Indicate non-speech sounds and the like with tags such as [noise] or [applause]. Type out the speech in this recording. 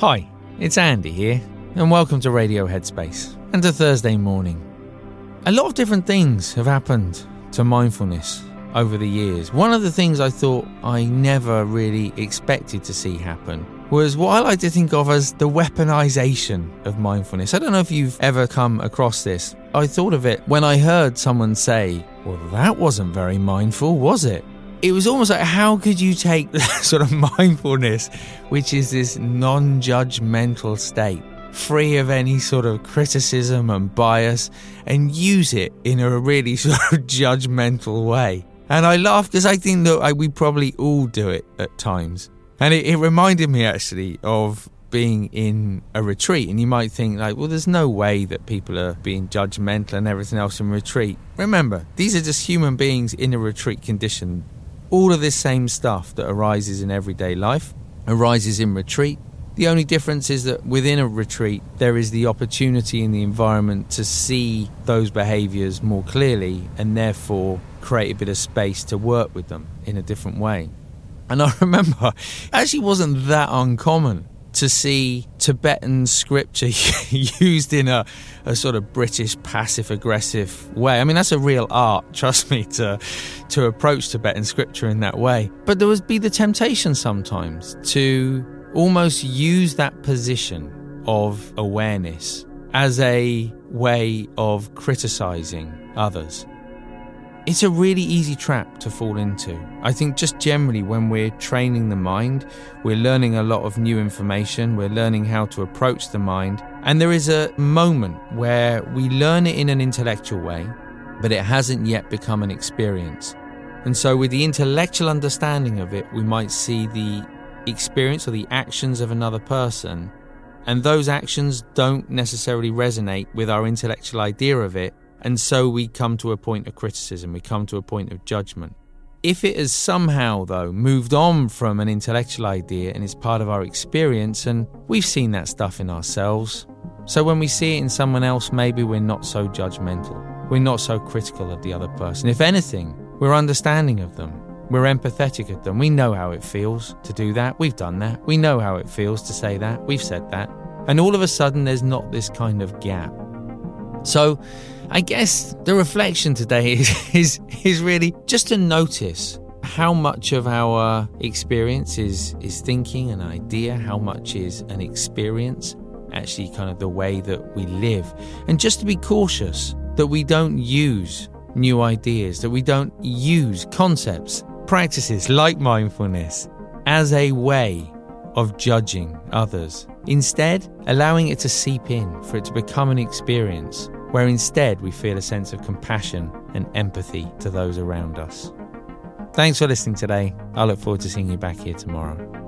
Hi, it's Andy here, and welcome to Radio Headspace and to Thursday morning. A lot of different things have happened to mindfulness over the years. One of the things I thought I never really expected to see happen was what I like to think of as the weaponization of mindfulness. I don't know if you've ever come across this. I thought of it when I heard someone say, Well, that wasn't very mindful, was it? It was almost like, how could you take [laughs] sort of mindfulness, which is this non judgmental state, free of any sort of criticism and bias, and use it in a really [laughs] sort of judgmental way? And I laugh because I think that we probably all do it at times. And it, it reminded me actually of being in a retreat. And you might think like well there's no way that people are being judgmental and everything else in retreat. Remember these are just human beings in a retreat condition. All of this same stuff that arises in everyday life arises in retreat. The only difference is that within a retreat there is the opportunity in the environment to see those behaviors more clearly and therefore create a bit of space to work with them in a different way and I [laughs] remember actually wasn't that uncommon to see Tibetan scripture [laughs] used in a, a sort of British passive aggressive way. I mean, that's a real art, [laughs] trust me, to, to approach Tibetan scripture in that way. But there would be the temptation sometimes to almost use that position of awareness as a way of criticizing others. It's a really easy trap to fall into. I think just generally when we're training the mind, we're learning a lot of new information, we're learning how to approach the mind, and there is a moment where we learn it in an intellectual way, but it hasn't yet become an experience. And so, with the intellectual understanding of it, we might see the experience or the actions of another person, and those actions don't necessarily resonate with our intellectual idea of it, and so we come to a point of criticism, we come to a point of judgment. If it has somehow, though, moved on from an intellectual idea and is part of our experience, and we've seen that stuff in ourselves, so when we see it in someone else, maybe we're not so judgmental. We're not so critical of the other person. If anything, we're understanding of them. We're empathetic of them. We know how it feels to do that. We've done that. We know how it feels to say that. We've said that. And all of a sudden, there's not this kind of gap. So, I guess the reflection today [laughs] is, is, is really just to notice how much of our experience is, is thinking, an idea, how much is an experience, actually, kind of the way that we live. And just to be cautious that we don't use new ideas, that we don't use concepts, practices like mindfulness as a way of judging others. Instead, allowing it to seep in, for it to become an experience where instead we feel a sense of compassion and empathy to those around us. Thanks for listening today. I look forward to seeing you back here tomorrow.